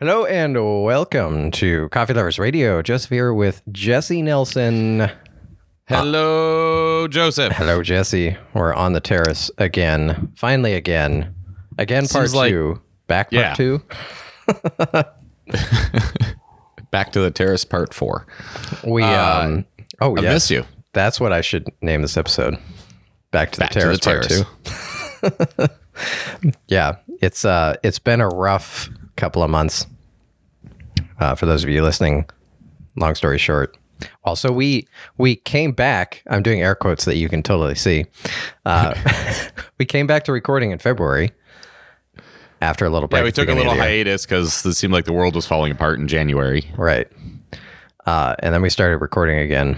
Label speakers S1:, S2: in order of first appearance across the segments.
S1: Hello and welcome to Coffee Lovers Radio. Joseph here with Jesse Nelson.
S2: Hello, Joseph.
S1: Hello, Jesse. We're on the terrace again. Finally, again. Again, part
S2: Seems like-
S1: two. Back part
S2: Yeah.
S1: two.
S2: Back to the terrace, part four.
S1: We um. Oh
S2: I
S1: yes,
S2: miss you.
S1: That's what I should name this episode. Back to
S2: Back
S1: the
S2: to the
S1: terrace, part two. yeah, it's uh, it's been a rough couple of months. Uh, for those of you listening, long story short. Also, we we came back. I'm doing air quotes that you can totally see. Uh, we came back to recording in February after a little break.
S2: Yeah, we took a little
S1: of the year.
S2: hiatus because it seemed like the world was falling apart in January.
S1: Right. Uh, and then we started recording again.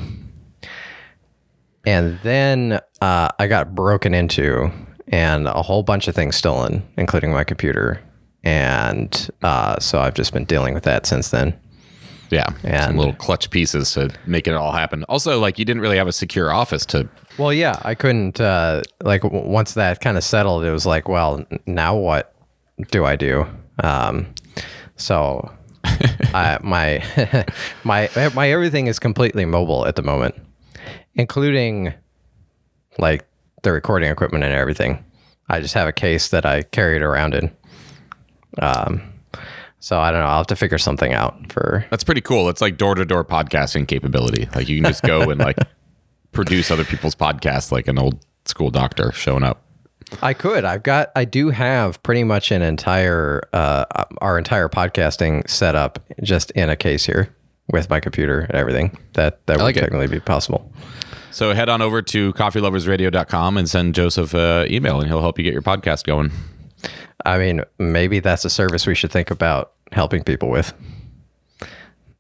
S1: And then uh, I got broken into and a whole bunch of things stolen, including my computer. And uh, so I've just been dealing with that since then.
S2: Yeah,
S1: And-
S2: some little clutch pieces to make it all happen. Also, like you didn't really have a secure office to.
S1: Well, yeah, I couldn't, uh, like, w- once that kind of settled, it was like, well, now what do I do? Um, so I, my, my, my everything is completely mobile at the moment, including like the recording equipment and everything. I just have a case that I carry it around in. Um, so I don't know. I'll have to figure something out for
S2: That's pretty cool. It's like door to door podcasting capability. Like you can just go and like produce other people's podcasts, like an old school doctor showing up.
S1: I could. I've got. I do have pretty much an entire uh, our entire podcasting set up just in a case here with my computer and everything. That that would
S2: like it.
S1: technically be possible.
S2: So head on over to coffeeloversradio.com and send Joseph an email, and he'll help you get your podcast going.
S1: I mean, maybe that's a service we should think about helping people with.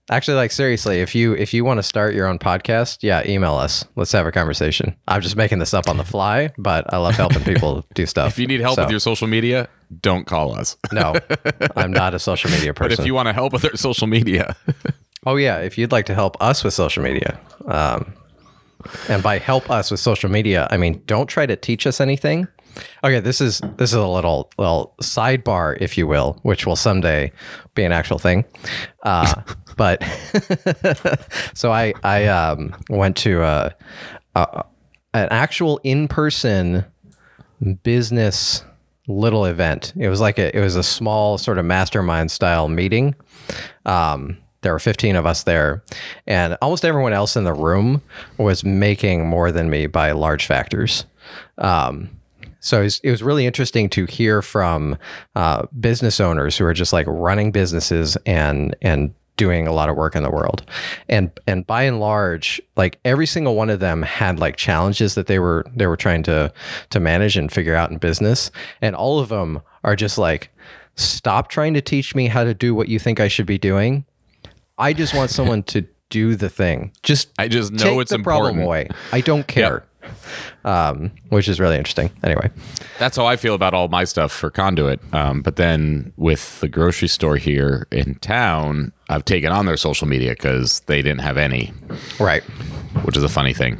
S1: Actually, like seriously, if you if you want to start your own podcast, yeah, email us. Let's have a conversation. I'm just making this up on the fly, but I love helping people do stuff.
S2: If you need help
S1: So,
S2: with your social media, don't call us.
S1: no, I'm not a social media person.
S2: But if you want to help with our social media,
S1: Oh yeah, if you'd like to help us with social media, um, and by help us with social media, I mean don't try to teach us anything. Okay, this is this is a little little sidebar, if you will, which will someday be an actual thing. Uh, but so I I um, went to a, a an actual in person business little event. It was like a it was a small sort of mastermind style meeting. Um, there were 15 of us there, and almost everyone else in the room was making more than me by large factors. Um, so it was, it was really interesting to hear from uh, business owners who are just like running businesses and and doing a lot of work in the world, and and by and large, like every single one of them had like challenges that they were they were trying to to manage and figure out in business, and all of them are just like, stop trying to teach me how to do what you think I should be doing. I just want someone to do the thing. Just
S2: I just know
S1: take
S2: it's
S1: the problem
S2: important.
S1: away. I don't care. Um, which is really interesting. Anyway,
S2: that's how I feel about all my stuff for Conduit. Um, but then with the grocery store here in town, I've taken on their social media because they didn't have any,
S1: right.
S2: which is a funny thing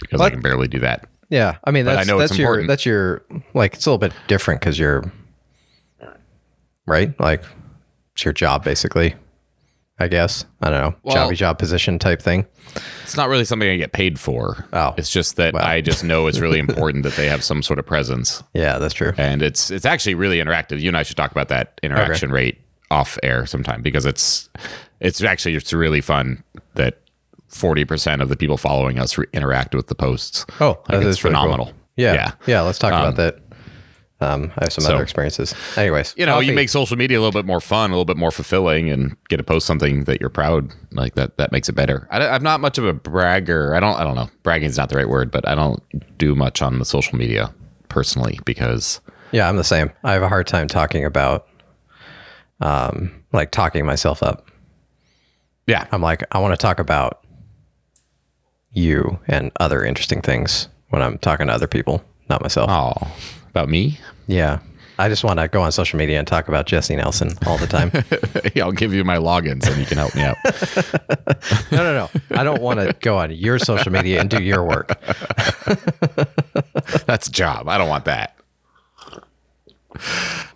S2: because I can barely do that.
S1: Yeah, I mean
S2: But I
S1: that's that's your that's your like it's a little bit different because you're right. Like it's your job basically. I guess I don't know
S2: Well-
S1: jobby job position type thing.
S2: It's not really something I get paid for.
S1: Oh.
S2: It's just that I just know it's really important that they have some sort of presence.
S1: Yeah, that's true.
S2: and it's it's actually really interactive. You and I should talk about that interaction rate off air sometime because it's it's actually it's really fun that forty percent of the people following us re- interact with the posts.
S1: Oh,
S2: like
S1: that
S2: it's
S1: is really cool.
S2: phenomenal.
S1: Yeah,
S2: yeah.
S1: yeah. let's talk
S2: Um,
S1: about that. Um, I have some
S2: so-
S1: other experiences. Anyways,
S2: You know,
S1: coffee.
S2: you make social media a little bit more fun, a little bit more fulfilling, and get to post something that you're proud. Like that, that makes it better. I, am not much of a bragger. I don't. I don't know. Bragging is not the right word, but I don't do much on the social media personally because
S1: Yeah, I'm the same. I have a hard time talking about, um, like talking myself up.
S2: yeah,
S1: I'm like, I want to talk about you and other interesting things when I'm talking to other people, not myself.
S2: oh, about me.
S1: Yeah. I just want to go on social media and talk about Jesse Nelson all the time.
S2: Yeah, I'll give you my login so you can help me out.
S1: no, no, no. I don't want to go on your social media and do your work.
S2: That's a job. I don't want that.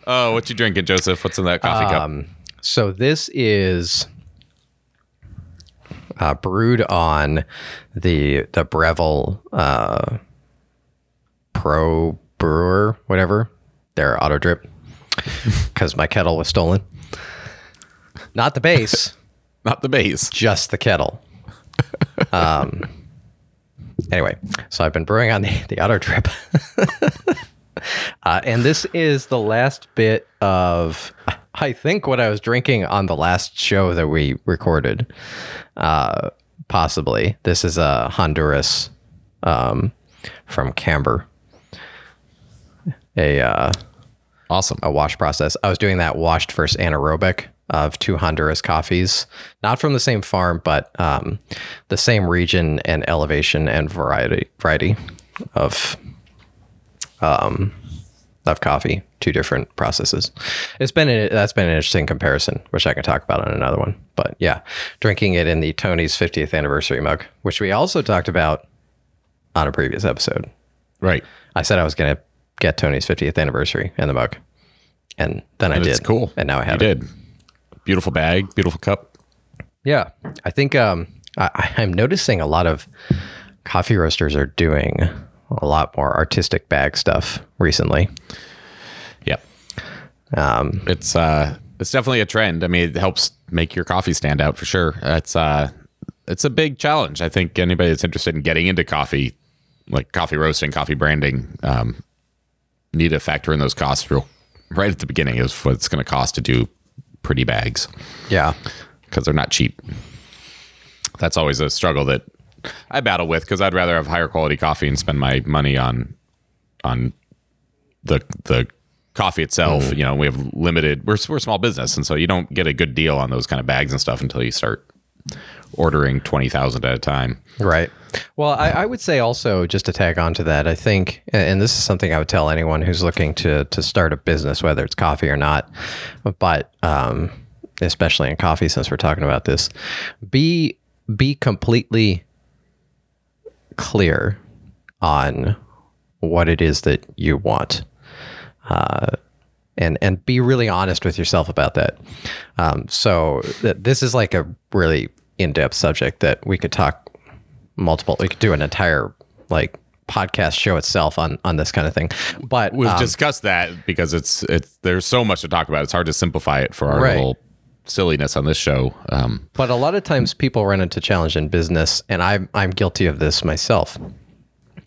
S2: Oh, what you drinking, Joseph? What's in that coffee cup?
S1: Um, so this is uh, brewed on the the Breville uh, Pro Brewer, whatever their auto drip, because my kettle was stolen. Not the base,
S2: Not the base.
S1: just the kettle. Um. Anyway, so I've been brewing on the, the auto drip. Uh, and this is the last bit of, I think, what I was drinking on the last show that we recorded. Uh, possibly. This is a Honduras um, from Camber. A, uh,
S2: Awesome.
S1: a wash process. I was doing that washed versus anaerobic of two Honduras coffees, not from the same farm, but um, the same region and elevation and variety variety of um, of coffee. Two different processes. It's been that's been an interesting comparison, which I can talk about on another one. But yeah, drinking it in the Tony's 50th anniversary mug, which we also talked about on a previous episode.
S2: Right.
S1: I said I was going to get Tony's 50th anniversary in the mug. And then I did.
S2: cool.
S1: And now I
S2: You
S1: have it.
S2: did. Beautiful bag, beautiful cup.
S1: Yeah. I think um, I, I'm noticing a lot of coffee roasters are doing a lot more artistic bag stuff recently.
S2: Yep.
S1: Um,
S2: It's uh it's definitely a trend. I mean, it helps make your coffee stand out for sure. It's uh it's a big challenge. I think anybody that's interested in getting into coffee, like coffee roasting, coffee branding, um, need to factor in those costs real right at the beginning is what it's going to cost to do pretty bags
S1: yeah.
S2: because they're not cheap. That's always a struggle that I battle with because I'd rather have higher quality coffee and spend my money on on the the coffee itself.
S1: Mm-hmm.
S2: You know, we have limited. We're we're a small business, and so you don't get a good deal on those kind of bags and stuff until you start ordering twenty thousand at a time.
S1: Right. Well, I, I would say also just to tag on to that, I think, and this is something I would tell anyone who's looking to to start a business, whether it's coffee or not, but um, especially in coffee, since we're talking about this, be be completely clear on what it is that you want. Uh, and and be really honest with yourself about that. Um, so th- this is like a really in depth subject that we could talk multiple. We could do an entire like podcast show itself on on this kind of thing. But
S2: We've
S1: um,
S2: discussed that because it's it's there's so much to talk about. It's hard to simplify it for our
S1: Right.
S2: little silliness on this show. Um,
S1: But a lot of times people run into challenge in business, and I'm I'm guilty of this myself,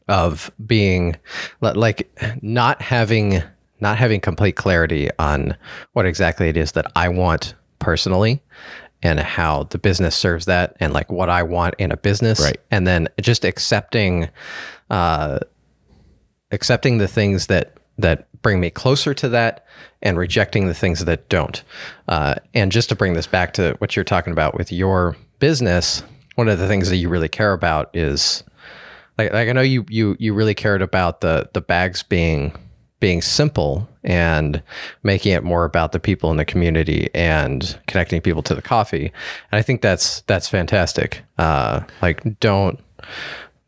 S1: of being like not having not having complete clarity on what exactly it is that I want personally and how the business serves that and like what I want in a business
S2: Right.
S1: and then just accepting uh accepting the things that that bring me closer to that and rejecting the things that don't. Uh, and just to bring this back to what you're talking about with your business, one of the things that you really care about is like, like I know you you you really cared about the the bags being being simple and making it more about the people in the community and connecting people to the coffee. And I think that's that's fantastic. Uh, like don't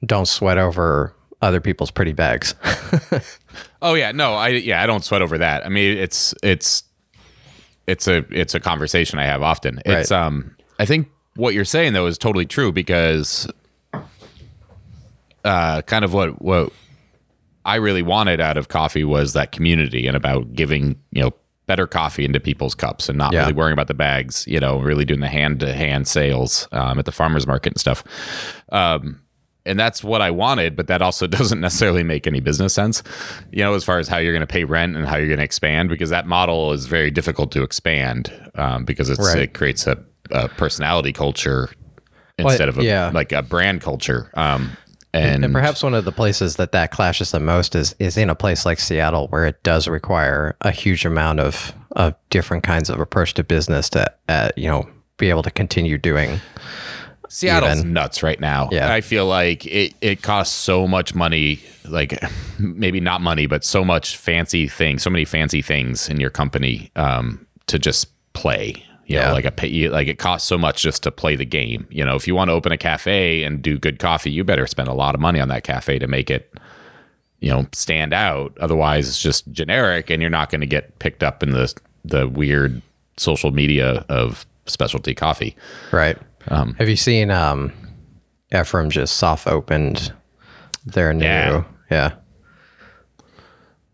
S1: don't sweat over other people's pretty bags.
S2: Oh yeah, no, I yeah, I don't sweat over that. I mean, it's it's it's a it's a conversation I have often. It's
S1: Right.
S2: um I think what you're saying though is totally true because uh kind of what what I really wanted out of coffee was that community and about giving, you know, better coffee into people's cups and not
S1: Yeah.
S2: really worrying about the bags, you know, really doing the hand to hand sales um, at the farmers market and stuff. Um, and that's what I wanted, but that also doesn't necessarily make any business sense, you know, as far as how you're going to pay rent and how you're going to expand, because that model is very difficult to expand um, because it's,
S1: Right.
S2: it creates a, a personality culture instead of a,
S1: yeah.
S2: like a brand culture. Um, and,
S1: And perhaps one of the places that that clashes the most is is in a place like Seattle, where it does require a huge amount of of different kinds of approach to business to uh, you know be able to continue doing.
S2: Seattle's
S1: even.
S2: nuts right now.
S1: Yeah.
S2: I feel like it, it costs so much money, like maybe not money, but so much fancy things, so many fancy things in your company um, to just play. You
S1: Yeah.
S2: know, like a pay, like it costs so much just to play the game. You know, if you want to open a cafe and do good coffee, you better spend a lot of money on that cafe to make it you know stand out. Otherwise, it's just generic, and you're not going to get picked up in the the weird social media of specialty coffee.
S1: Right. Have you seen um, Efrem just soft opened their new?
S2: Yeah.
S1: Yeah.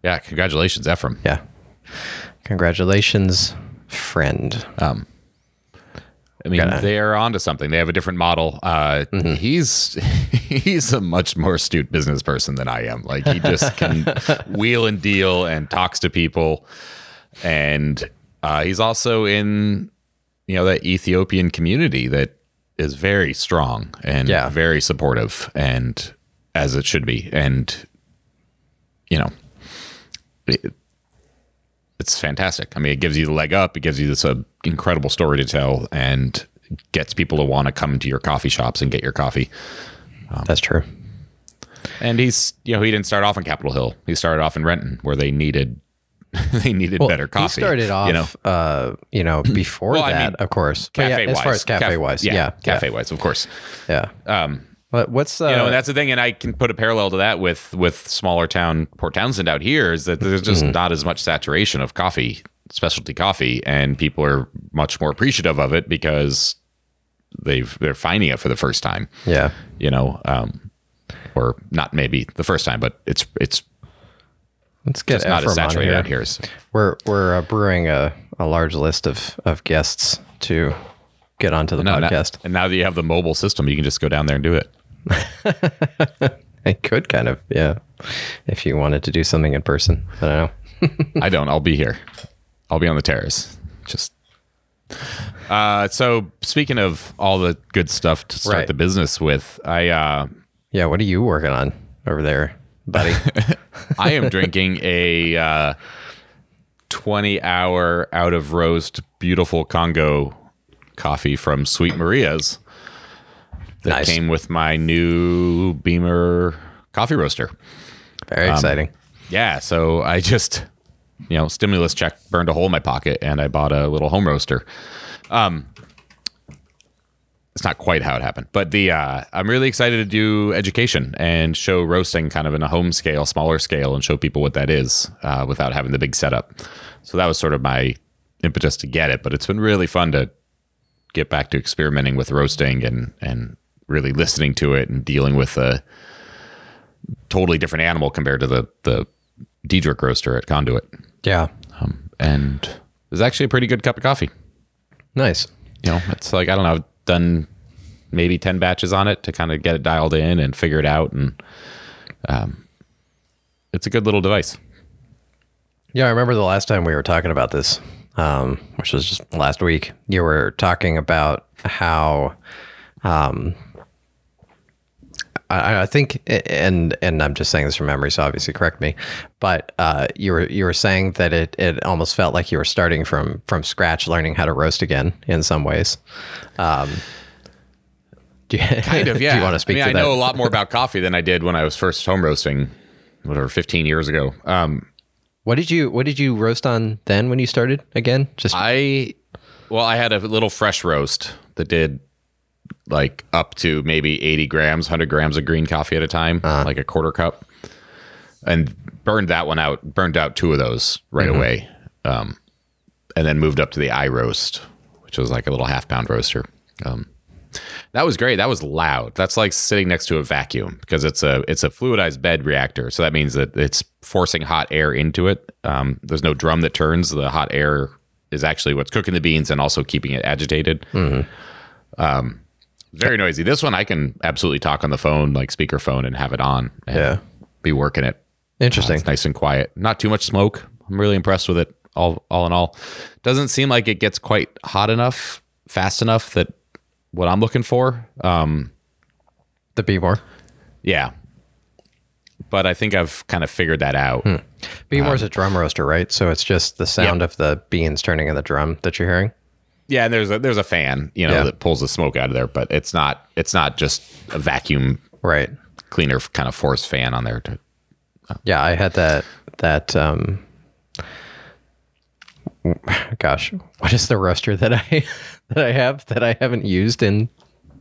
S2: Yeah, congratulations, Efrem.
S1: Yeah. Congratulations, friend.
S2: I mean,
S1: Gotta-
S2: they are onto something. They have a different model. Uh, He's he's a much more astute business person than I am. Like he just can wheel and deal and talks to people, and uh, he's also in you know that Ethiopian community that is very strong and
S1: Yeah.
S2: very supportive, and as it should be. And you know, it, it's fantastic. I mean, it gives you the leg up. It gives you this uh, incredible story to tell, and gets people to want to come to your coffee shops and get your coffee.
S1: That's true.
S2: And he's, you know, he didn't start off in Capitol Hill. He started off in Renton, where they needed they needed better coffee.
S1: He started off,
S2: you know,
S1: uh, you know, before
S2: Well, I
S1: that,
S2: mean,
S1: of course.
S2: Cafe
S1: yeah, as
S2: wise,
S1: far as cafe
S2: Caf-
S1: wise, yeah,
S2: cafe wise, of course.
S1: yeah. yeah.
S2: Um,
S1: what's uh,
S2: you know, and that's the thing, and I can put a parallel to that with with smaller town Port Townsend out here is that there's just
S1: Mm-hmm.
S2: not as much saturation of coffee, specialty coffee, and people are much more appreciative of it because they've they're finding it for the first time.
S1: yeah,
S2: You know, um, or not maybe the first time, but it's it's
S1: let's get
S2: it's not as saturated out here. So-
S1: We're we're uh, brewing a, a large list of of guests to get onto the
S2: No, now-
S1: podcast.
S2: and now that you have the mobile system, you can just go down there and do it.
S1: I could kind of, yeah, if you wanted to do something in person. I don't know.
S2: I don't. I'll be here. I'll be on the terrace. Just. Uh, so speaking of all the good stuff to start
S1: Right.
S2: the business with, I uh,
S1: Yeah, what are you working on over there, buddy?
S2: I am drinking a uh, twenty hour out of roast beautiful Congo coffee from Sweet Maria's that
S1: Nice.
S2: came with my new Behmor coffee roaster.
S1: Very
S2: Um,
S1: exciting.
S2: Yeah, so I just, you know, stimulus check burned a hole in my pocket, and I bought a little home roaster. Um, it's not quite how it happened, but the uh, I'm really excited to do education and show roasting kind of in a home scale, smaller scale, and show people what that is uh, without having the big setup. So that was sort of my impetus to get it, but it's been really fun to get back to experimenting with roasting and and really listening to it and dealing with a totally different animal compared to the the Diedrich roaster at Conduit.
S1: Yeah,
S2: Um, and it was actually a pretty good cup of coffee.
S1: nice.
S2: You know, it's like I don't know, I've done maybe ten batches on it to kind of get it dialed in and figure it out, and um, it's a good little device.
S1: Yeah, I remember the last time we were talking about this, um, which was just last week. You were talking about how, um, I, I think, and and I'm just saying this from memory, so obviously correct me. But uh, you were you were saying that it it almost felt like you were starting from from scratch, learning how to roast again in some ways. Um, do you,
S2: Kind of, yeah.
S1: do you want to speak
S2: I mean, I
S1: that?
S2: know a lot more about coffee than I did when I was first home roasting, whatever, 15 years ago. Um,
S1: What did you What did you roast on then when you started again? Just
S2: I well, I had a little fresh roast that did like up to maybe 80 grams, 100 grams of green coffee at a time, like a quarter cup, and burned that one out. Burned out two of those right away, um, and then moved up to the iRoast, which was like a little half pound roaster. Um, that was great. That was loud. That's like sitting next to a vacuum because it's a it's a fluidized bed reactor. So that means that it's forcing hot air into it. Um, there's no drum that turns. The hot air is actually what's cooking the beans and also keeping it agitated. Um, very noisy. This one I can absolutely talk on the phone, like speakerphone, and have it on. And
S1: Yeah.
S2: be working it.
S1: interesting.
S2: Uh, it's nice and quiet. Not too much smoke. I'm really impressed with it. All all in all, doesn't seem like it gets quite hot enough, fast enough that what I'm looking for. Um,
S1: the Behmor.
S2: yeah, but I think I've kind of figured that out.
S1: Hmm. Behmor is um, a drum roaster, right? So it's just the sound of the beans turning in the drum that you're hearing.
S2: Yeah, and there's a there's a fan, you know,
S1: Yeah.
S2: that pulls the smoke out of there, but it's not it's not just a vacuum
S1: Right.
S2: cleaner kind of force fan on there. To,
S1: Yeah, I had that that um gosh, what is the roaster that I that I have that I haven't used in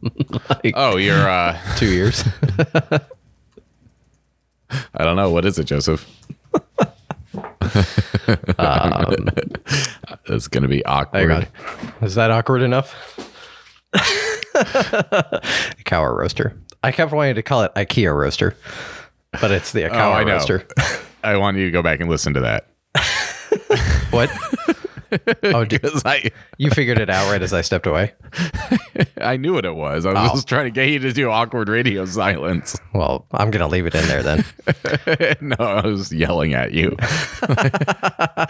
S1: like
S2: oh, you're uh,
S1: 2 years?
S2: I don't know. What is it, Joseph?
S1: Um,
S2: It's going to be awkward.
S1: Is that awkward enough? Ikawa roaster. I kept wanting to call it IKEA roaster, but it's the Ikawa
S2: Oh, I
S1: roaster.
S2: I want you to go back and listen to that.
S1: What? Oh, did,
S2: Because I,
S1: you figured it out right as I stepped away.
S2: I knew what it was. I was
S1: Oh.
S2: just trying to get you to do awkward radio silence.
S1: Well, I'm gonna leave it in there then.
S2: no, I was yelling at you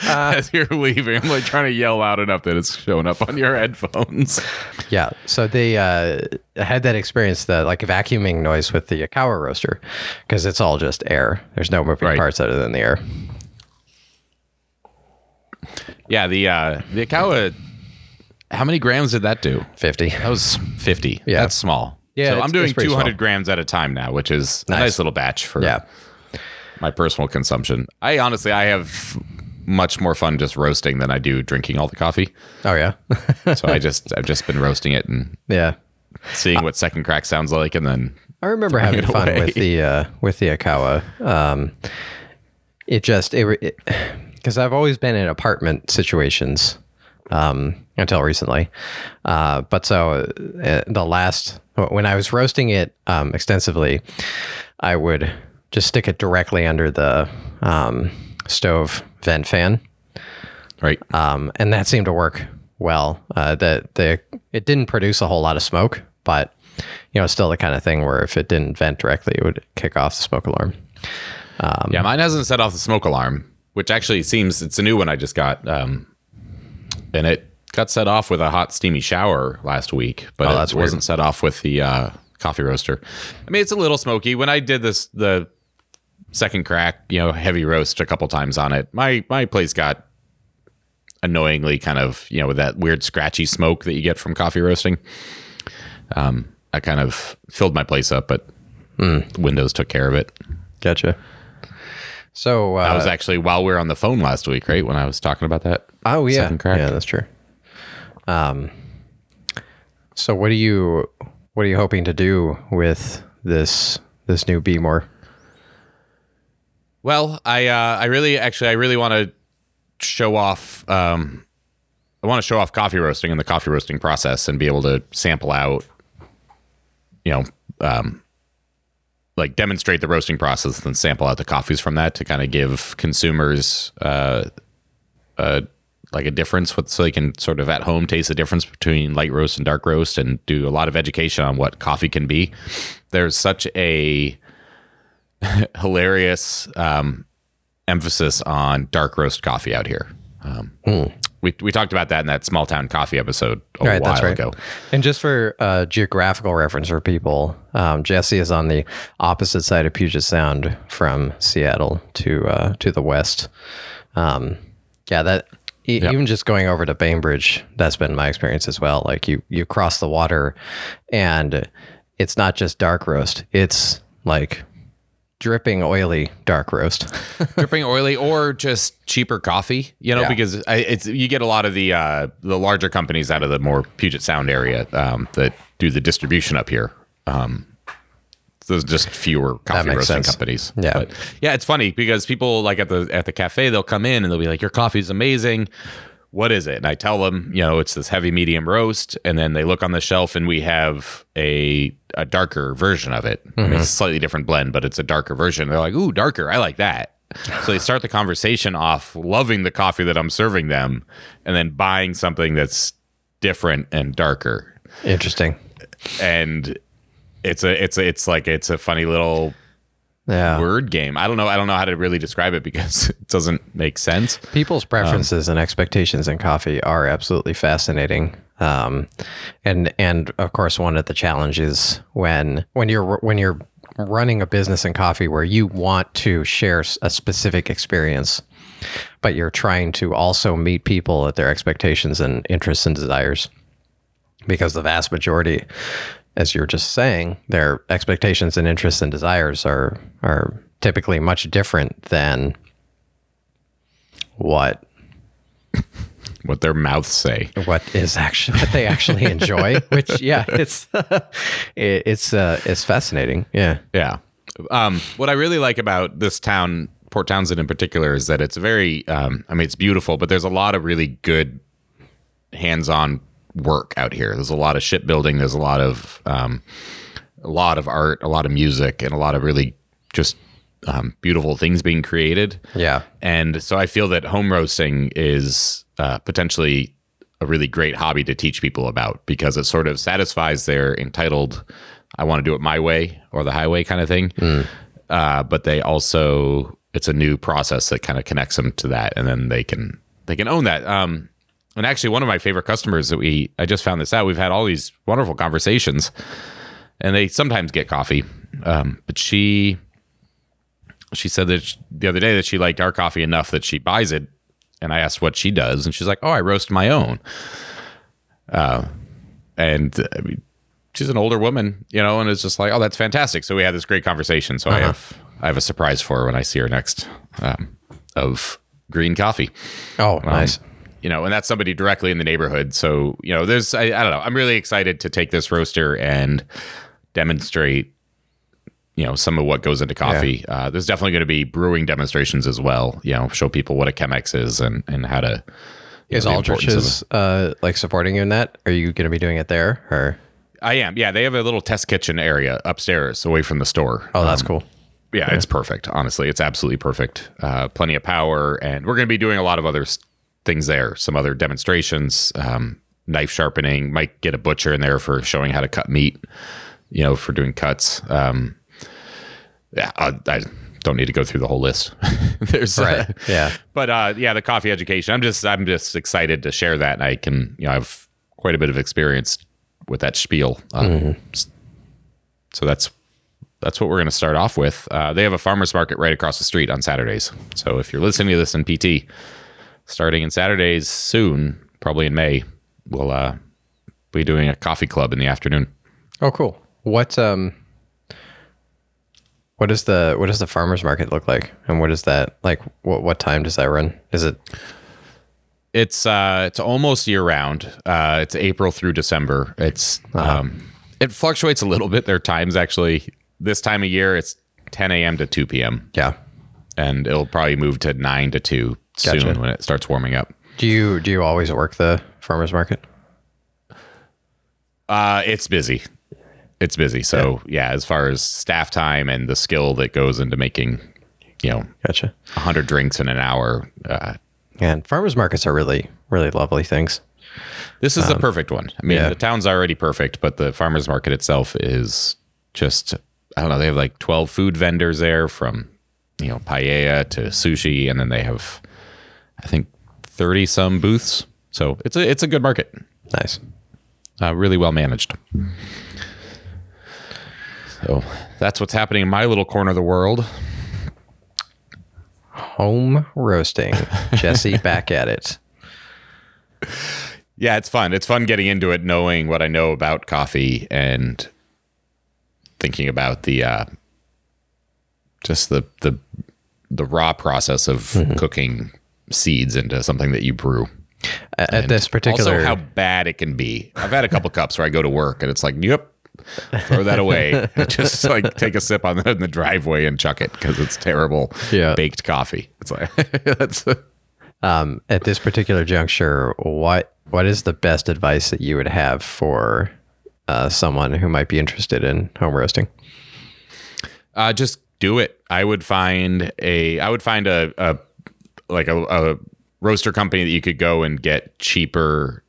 S2: as you're leaving. I'm like trying to yell loud enough that it's showing up on your headphones.
S1: Yeah. So they uh, had that experience, the like vacuuming noise with the Ikawa roaster, because it's all just air. There's no moving
S2: Right.
S1: parts other than the air.
S2: Yeah, the uh the Ikawa. How many grams did that do?
S1: Fifty.
S2: That was 50.
S1: Yeah.
S2: That's small.
S1: Yeah,
S2: So I'm doing 200
S1: small.
S2: grams at a time now, which is a
S1: Nice.
S2: nice little batch for
S1: Yeah.
S2: my personal consumption. I honestly, I have much more fun just roasting than I do drinking all the coffee.
S1: Oh yeah.
S2: So I just, I've just been roasting it and
S1: yeah.
S2: seeing what second crack sounds like. And then,
S1: I remember having
S2: it
S1: fun
S2: away.
S1: with the uh, with the Ikawa. Um, it just it because I've always been in apartment situations um, until recently. Uh, but so uh, the last when I was roasting it um, extensively, I would just stick it directly under the um, stove vent fan
S2: right.
S1: um, and that seemed to work well. Uh, the the it didn't produce a whole lot of smoke, but you know, it's still the kind of thing where if it didn't vent directly, it would kick off the smoke alarm.
S2: yeah, mine hasn't set off the smoke alarm, which actually seems it's a new one I just got. Um, and it got set off with a hot, steamy shower last week, but
S1: Oh,
S2: it wasn't set off with the uh, coffee roaster. I mean, it's a little smoky. When I did this, the second crack, you know, heavy roast a couple times on it, my my place got annoyingly kind of you know with that weird scratchy smoke that you get from coffee roasting. Um, I kind of filled my place up, but
S1: Hmm.
S2: Windows took care of it.
S1: Gotcha. So uh,
S2: That was actually while we were on the phone last week, right? When I was talking about that.
S1: oh yeah,
S2: second crack.
S1: yeah, that's true. Um, so what are you what are you hoping to do with this this new Behmor?
S2: Well, I uh, I really actually I really want to show off. Um, I want to show off coffee roasting and the coffee roasting process, and be able to sample out. You know, um, like demonstrate the roasting process and then sample out the coffees from that to kind of give consumers uh, uh, like a difference with so they can sort of at home taste the difference between light roast and dark roast and do a lot of education on what coffee can be. There's such a hilarious um, emphasis on dark roast coffee out here. Um, we, we talked about that in that small town coffee episode a
S1: Right,
S2: while
S1: right.
S2: ago.
S1: And just for uh, geographical reference for people, um, Jesse is on the opposite side of Puget Sound from Seattle to uh, to the west. Um, yeah, that e-
S2: Yep.
S1: even just going over to Bainbridge, that's been my experience as well. Like you you cross the water, and it's not just dark roast; it's like dripping oily dark roast.
S2: dripping oily or just cheaper coffee you know
S1: Yeah.
S2: because I, it's you get a lot of the uh the larger companies out of the more puget sound area um that do the distribution up here um there's just fewer coffee roasting
S1: sense.
S2: companies
S1: Yeah.
S2: but yeah it's funny because people like at the at the cafe they'll come in and they'll be like your coffee's amazing what is it? And I tell them, you know, it's this heavy medium roast, and then they look on the shelf, and we have a a darker version of it. I mean, it's a mm-hmm. slightly different blend, but it's a darker version. They're like, "Ooh, darker! I like that." so they start the conversation off loving the coffee that I'm serving them, and then buying something that's different and darker.
S1: Interesting.
S2: And it's a it's a, it's like it's a funny little
S1: Yeah.
S2: word game. I don't know. I don't know how to really describe it because it doesn't make sense.
S1: People's preferences and expectations in coffee are absolutely fascinating. Um, and and of course, one of the challenges when when you're when you're running a business in coffee where you want to share a specific experience, but you're trying to also meet people at their expectations and interests and desires, because the vast majority, as you're just saying, their expectations and interests and desires are are typically much different than what
S2: What their mouths say.
S1: what is actually what they actually enjoy which yeah it's it, it's uh it's fascinating yeah
S2: Yeah. Um, what I really like about this town, Port Townsend in particular, is that it's very. Um, I mean, it's beautiful, but there's a lot of really good hands-on work out here. There's a lot of shipbuilding. There's a lot of um, a lot of art, a lot of music, and a lot of really just um, beautiful things being created.
S1: Yeah.
S2: And so I feel that home roasting is uh, potentially a really great hobby to teach people about because it sort of satisfies their entitled, I want to do it my way or the highway kind of thing. Uh, but they also, it's a new process that kind of connects them to that, and then they can they can own that. Um, and actually, one of my favorite customers that we I just found this out. We've had all these wonderful conversations, and they sometimes get coffee. Um, but she she said that sh the other day that she liked our coffee enough that she buys it. And I asked what she does, and she's like, "Oh, I roast my own." Uh, and I mean, she's an older woman, you know, and it's just like, "Oh, that's fantastic." So we had this great conversation. So I have I have a surprise for her when I see her next um, of green coffee
S1: Oh, nice.
S2: You know, and that's somebody directly in the neighborhood. So, you know, there's, I, I don't know, I'm really excited to take this roaster and demonstrate, you know, some of what goes into coffee. Uh, there's definitely going to be brewing demonstrations as well, you know, show people what a Chemex is and, and how to.
S1: Is
S2: know,
S1: Aldrich's uh, like supporting you in that? Are you going to be doing it there or?
S2: I am. Yeah. They have a little test kitchen area upstairs away from the store.
S1: Oh, that's cool.
S2: Yeah, it's perfect. Honestly, it's absolutely perfect. Uh, plenty of power, and we're going to be doing a lot of other s- things there. Some other demonstrations, um, knife sharpening. Might get a butcher in there for showing how to cut meat. You know, for doing cuts. Um, yeah, I, I don't need to go through the whole list. There's
S1: Right.
S2: uh,
S1: Yeah.
S2: but uh, yeah, the coffee education. I'm just I'm just excited to share that, and I can you know I have quite a bit of experience with that spiel. Um, s- So that's that's what we're going to start off with. Uh, they have a farmers market right across the street on Saturdays. So if you're listening to this in PT, starting in Saturdays soon, probably in May, we'll uh, be doing a coffee club in the afternoon.
S1: Oh, cool. What um, what is the what does the farmers market look like, and what is that like? What what time does that run? Is it
S2: It's uh it's almost year round. Uh it's April through December. It's um it fluctuates a little bit. There are times actually this time of year it's 10 a.m. to 2 p.m.
S1: yeah?
S2: and it'll probably move to 9 to 2
S1: Gotcha.
S2: soon when it starts warming up.
S1: Do you do you always work the farmers market?
S2: Uh it's busy. It's busy. So yeah, as far as staff time and the skill that goes into making, you know,
S1: Gotcha.
S2: 100 drinks in an hour, uh,
S1: And farmers markets are really really lovely things.
S2: This is the perfect one. I mean,
S1: yeah.
S2: the town's already perfect, but the farmers market itself is just I don't know, they have like 12 food vendors there from, you know, paella to sushi and then they have I think 30 some booths. So, it's a it's a good market.
S1: Nice.
S2: Uh, really well managed. So, that's what's happening in my little corner of the world.
S1: Home roasting. Jesse back at it.
S2: Yeah, it's fun. It's fun getting into it, knowing what I know about coffee and thinking about the uh, just the the the raw process of cooking seeds into something that you brew.
S1: At, at this particular
S2: Also, how bad it can be. I've had a couple cups where I go to work and it's like, yep, throw that away. Just like take a sip on the, in the driveway and chuck it because it's terrible
S1: Yeah.
S2: baked coffee. It's like that's.
S1: um, at this particular juncture, what what is the best advice that you would have for uh, someone who might be interested in home roasting?
S2: Uh, just do it. I would find a I would find a, a like a, a roaster company that you could go and get cheaper,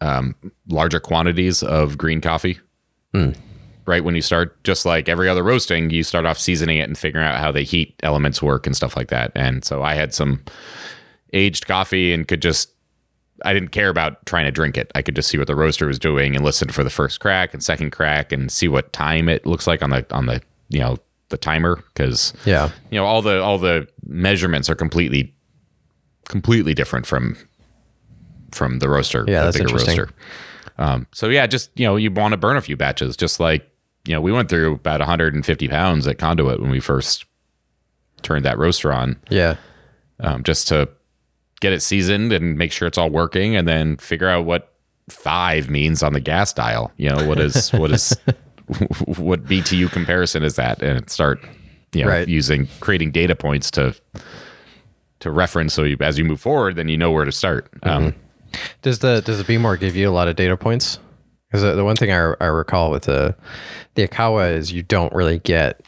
S2: um, larger quantities of green coffee. Right when you start, just like every other roasting, you start off seasoning it and figuring out how the heat elements work and stuff like that. And so I had some aged coffee and could just I didn't care about trying to drink it. I could just see what the roaster was doing and listen for the first crack and second crack and see what time it looks like on the on the you know the timer because
S1: Yeah.
S2: you know all the all the measurements are completely completely different from from the roaster
S1: Yeah,
S2: the
S1: that's
S2: bigger
S1: interesting.
S2: roaster um, so yeah just you know you want to burn a few batches just like you know we went through about 150 pounds at conduit when we first turned that roaster on
S1: Yeah.
S2: um, just to get it seasoned and make sure it's all working and then figure out what five means on the gas dial you know what is what is what BTU comparison is that, and start you know
S1: Right.
S2: using creating data points to to reference. So you, as you move forward, then you know where to start. Um,
S1: Does the does the Behmor give you a lot of data points? Because the, the one thing I, I recall with the the Ikawa is you don't really get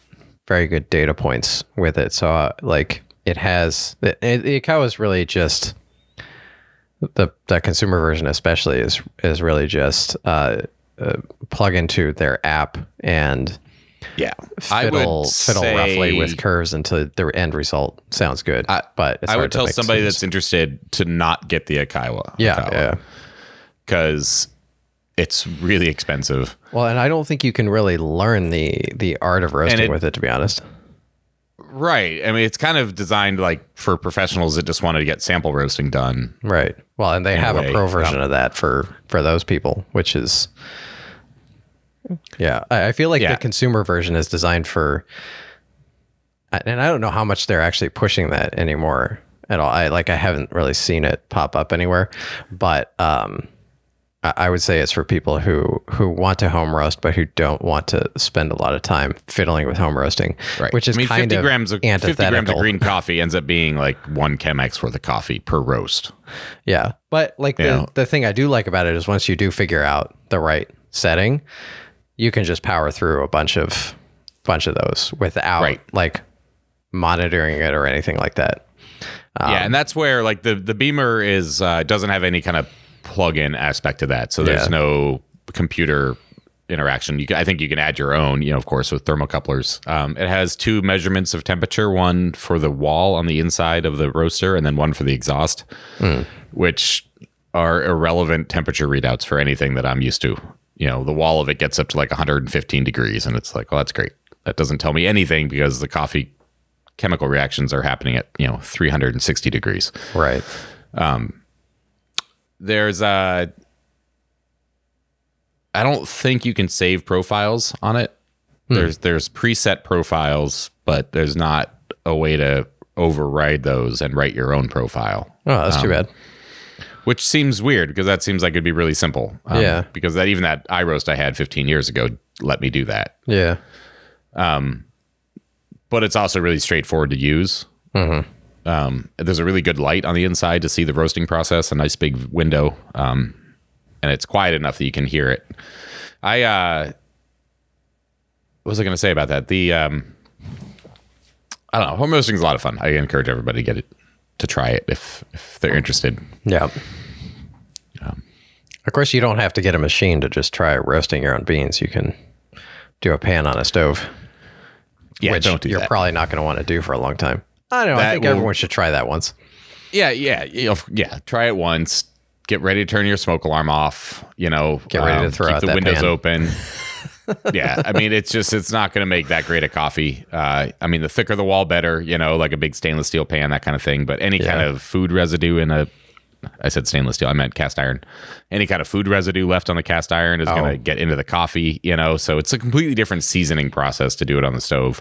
S1: very good data points with it. So uh, like it has the, the Ikawa is really just the the consumer version especially is is really just uh, uh, plug into their app and
S2: yeah, I
S1: fiddle
S2: would
S1: fiddle roughly with curves until the end result sounds good. but it's
S2: I would tell somebody
S1: decisions.
S2: that's interested to not get the Ikawa.
S1: yeah yeah.
S2: because it's really expensive.
S1: Well, and I don't think you can really learn the the art of roasting
S2: it-
S1: with it, to be honest.
S2: Right. I mean, it's kind of designed like for professionals that just want to get sample roasting done.
S1: Right. Well, and they have
S2: way,
S1: a pro version of that for for those people, which is yeah. I, feel like
S2: Yeah.
S1: the consumer version is designed for, and I don't know how much they're actually pushing that anymore at all. I like I haven't really seen it pop up anywhere, but um, I would say it's for people who who want to home roast but who don't want to spend a lot of time fiddling with home roasting, right. which is
S2: I mean,
S1: kind
S2: 50
S1: of
S2: grams of 50 grams of green coffee ends up being like one Chemex worth of coffee per roast.
S1: Yeah. But like the, the thing I do like about it is once you do figure out the right setting, you can just power through a bunch of bunch of those without
S2: Right.
S1: like monitoring it or anything like that.
S2: yeah, and that's where like the the Behmor is uh, doesn't have any kind of plug-in aspect to that. So there's
S1: Yeah.
S2: no computer interaction. You can, I think you can add your own, you know, of course, with thermocouplers. Um, it has two measurements of temperature, one for the wall on the inside of the roaster, and then one for the exhaust, which are irrelevant temperature readouts for anything that I'm used to. You know, the wall of it gets up to like 115 degrees, and it's like, well, that's great. That doesn't tell me anything because the coffee chemical reactions are happening at you know 360 degrees.
S1: Right.
S2: Um, There's a, I don't think you can save profiles on it. Hmm. There's there's preset profiles, but there's not a way to override those and write your own profile.
S1: Oh, that's too um, bad.
S2: Which seems weird because that seems like it'd be really simple. Um,
S1: Yeah.
S2: Because that even that iRoast I had 15 years ago let me do that.
S1: Yeah.
S2: But it's also really straightforward to use. Um, there's a really good light on the inside to see the roasting process, a nice big window, um, and it's quiet enough that you can hear it. I uh, what was I going to say about that? The um, I don't know. Home roasting is a lot of fun. I encourage everybody to get it to try it if if they're interested.
S1: Yeah. of course, you don't have to get a machine to just try roasting your own beans. You can do a pan on a stove,
S2: Yeah,
S1: which
S2: don't do
S1: you're
S2: that.
S1: probably not going to want to do for a long time. I don't know. I think
S2: will-
S1: everyone should try that once.
S2: Yeah, yeah, yeah. Try it once. Get ready to turn your smoke alarm off. You know, um,
S1: Get ready to throw
S2: keep
S1: out
S2: the
S1: that
S2: windows
S1: pan.
S2: open. yeah, I mean, it's just it's not going to make that great a coffee. Uh, I mean, the thicker the wall, better. You know, like a big stainless steel pan, that kind of thing. But any kind of food residue in a I said stainless steel. I meant cast iron. Any kind of food residue left on the cast iron is going
S1: Oh.
S2: to get into the coffee. You know, so it's a completely different seasoning process to do it on the stove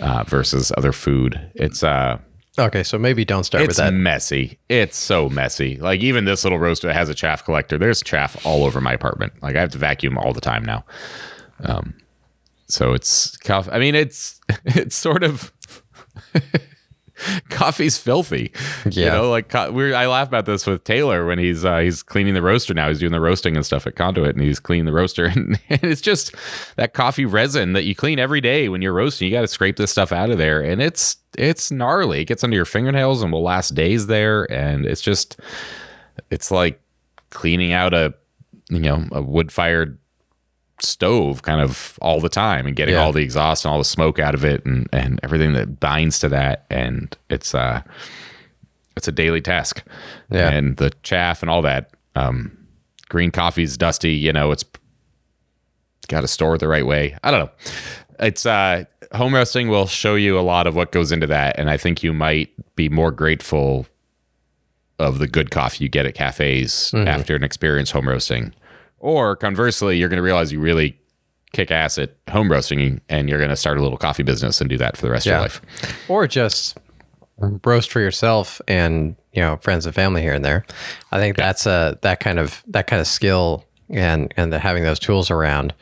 S2: uh, versus other food. It's uh,
S1: Okay, so maybe don't start with that.
S2: it's messy. It's so messy. Like even this little roaster has a chaff collector. There's chaff all over my apartment. Like I have to vacuum all the time now. Um, so it's. I mean, it's it's sort of coffee's filthy. You know, like we're I laugh about this with Taylor when he's uh, he's cleaning the roaster now. He's doing the roasting and stuff at Conduit, and he's cleaning the roaster, and, it's just that coffee resin that you clean every day when you're roasting. You got to scrape this stuff out of there, and it's it's gnarly. It gets under your fingernails and will last days there, and it's just it's like cleaning out a you know a wood fired stove kind of all the time and getting
S1: Yeah.
S2: all the exhaust and all the smoke out of it and and everything that binds to that. And it's uh it's a daily task.
S1: Yeah.
S2: and the chaff and all that um green coffee's dusty you know it's got to store it the right way. I don't know. It's uh home roasting will show you a lot of what goes into that. And i think you might be more grateful of the good coffee you get at cafes after an experience home roasting or conversely you're going to realize you really kick ass at home roasting and you're going to start a little coffee business and do that for the rest of your life.
S1: Or just roast for yourself and you know friends and family here and there. I think that's a that kind of that kind of skill and and the, having those tools around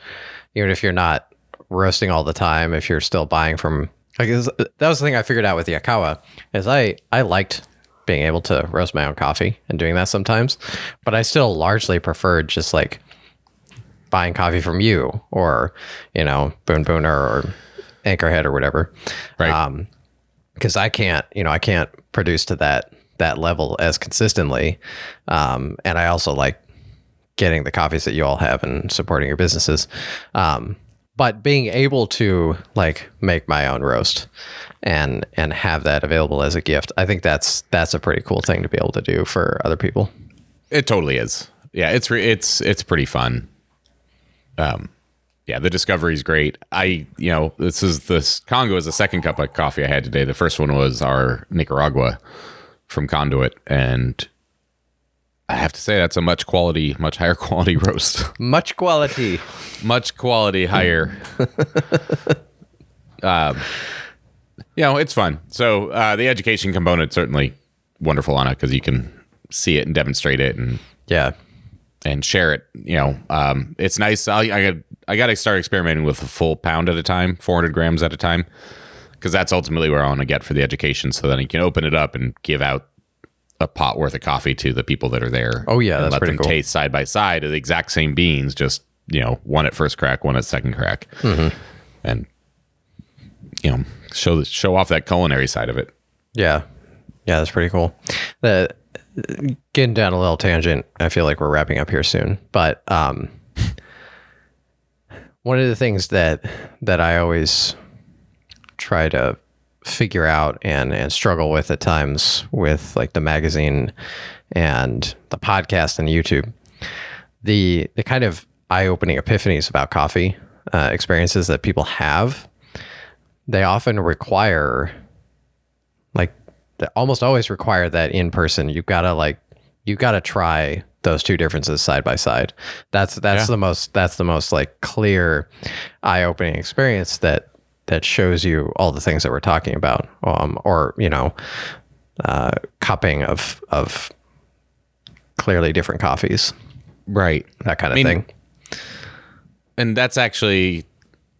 S1: even if you're not roasting all the time, if you're still buying from like is- that was the thing I figured out with Yakawa is I I liked being able to roast my own coffee and doing that sometimes, but I still largely preferred just like buying coffee from you or you know Boon Boona or Anchorhead or whatever.
S2: Right.
S1: Um, because I can't, you know, I can't produce to that that level as consistently. Um, and I also like getting the coffees that you all have and supporting your businesses. Um, but being able to like make my own roast and and have that available as a gift, I think that's that's a pretty cool thing to be able to do for other people.
S2: It totally is. Yeah, it's re- it's it's pretty fun. Um, yeah, the discovery is great. I you know this is this Congo is the second cup of coffee I had today. The first one was our Nicaragua from Conduit, and I have to say that's a much quality, much higher quality roast.
S1: Much quality.
S2: much quality higher. um, you know, it's fun. So uh, the education component certainly wonderful on it because you can see it and demonstrate it and
S1: Yeah.
S2: And share it. You know, um, it's nice. I, I got I got to start experimenting with a full pound at a time, 400 grams at a time, because that's ultimately where I want to get for the education. So then you can open it up and give out a pot worth of coffee to the people that are there.
S1: Oh, yeah, that's
S2: let
S1: pretty
S2: them
S1: cool.
S2: taste side by side of the exact same beans, just you know, one at first crack, one at second crack,
S1: Mm-hmm.
S2: and you know, show the, show off that culinary side of it.
S1: Yeah. Yeah, that's pretty cool. The getting down a little tangent, I feel like we're wrapping up here soon. But um one of the things that that I always try to figure out and and struggle with at times with like the magazine and the podcast and YouTube, the the kind of eye-opening epiphanies about coffee uh, experiences that people have, they often require like they almost always require that in person. You've got to like you've got to try those two differences side by side. That's that's
S2: Yeah.
S1: the most that's the most like clear eye-opening experience that that shows you all the things that we're talking about. Um or, you know, uh cupping of of clearly different coffees,
S2: Right.
S1: that kind of
S2: I mean,
S1: thing.
S2: and that's actually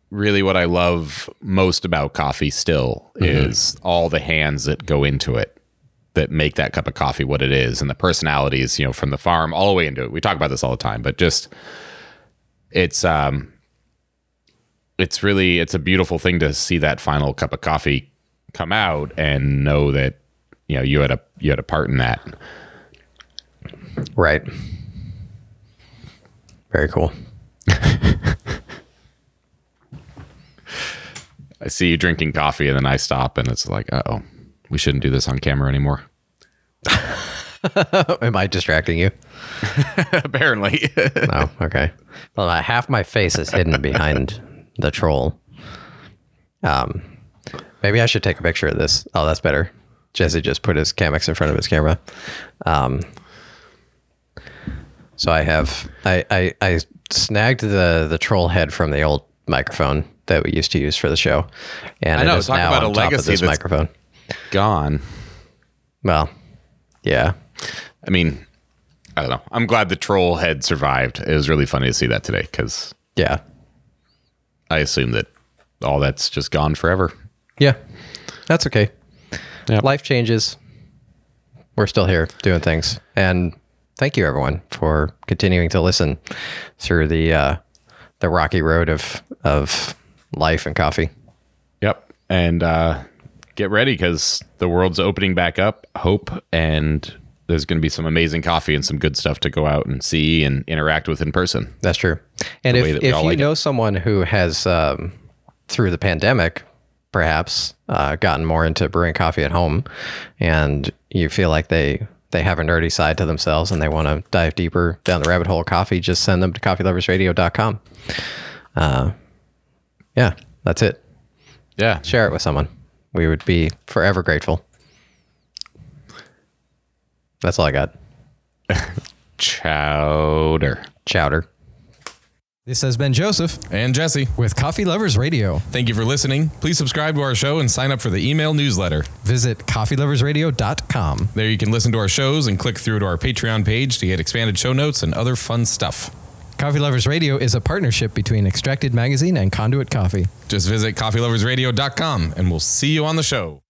S2: really what I love most about coffee still is all the hands that go into it that make that cup of coffee what it is and the personalities, you know, from the farm all the way into it. We talk about this all the time, but just it's um it's really it's a beautiful thing to see that final cup of coffee come out and know that you know you had a you had a part in that.
S1: Right. Very cool.
S2: I see you drinking coffee and then I stop and it's like, oh, we shouldn't do this on camera anymore.
S1: Am I distracting you?
S2: Apparently.
S1: Oh, okay. Well, uh, half my face is hidden behind the troll. Um, maybe I should take a picture of this. Oh, that's better. Jesse just put his Chemex in front of his camera. Um, so I have I, I I snagged the the troll head from the old microphone that we used to use for the show, and
S2: I know,
S1: it is
S2: talk
S1: now
S2: about
S1: on
S2: a
S1: top of
S2: legacy
S1: this
S2: that's-
S1: microphone.
S2: Gone.
S1: Well, yeah,
S2: I mean, I don't know. I'm glad the troll head survived. It was really funny to see that today because
S1: yeah,
S2: I assume that all that's just gone forever.
S1: yeah. That's okay.
S2: Yeah.
S1: life changes. We're still here doing things, and thank you everyone for continuing to listen through the uh, the rocky road of of life and coffee.
S2: Yep. And uh, get ready because the world's opening back up. Hope and there's going to be some amazing coffee and some good stuff to go out and see and interact with in person.
S1: That's true. And
S2: The
S1: if
S2: way that we
S1: if you
S2: like it.
S1: know someone who has um, through the pandemic, perhaps uh, gotten more into brewing coffee at home, and you feel like they they have a nerdy side to themselves and they want to dive deeper down the rabbit hole of coffee, just send them to coffeeloversradio.com. Uh, yeah, that's it.
S2: Yeah.
S1: Share it with someone. We would be forever grateful. That's all I got.
S2: Chowder.
S1: Chowder.
S3: This has been Joseph
S4: And Jesse,
S3: with Coffee Lovers Radio.
S4: thank you for listening. Please subscribe to our show and sign up for the email newsletter.
S3: Visit coffeeloversradio.com.
S4: There you can listen to our shows and click through to our Patreon page to get expanded show notes and other fun stuff.
S1: Coffee Lovers Radio is a partnership between Extracted Magazine and Conduit Coffee.
S2: Just visit coffeeloversradio.com and we'll see you on the show.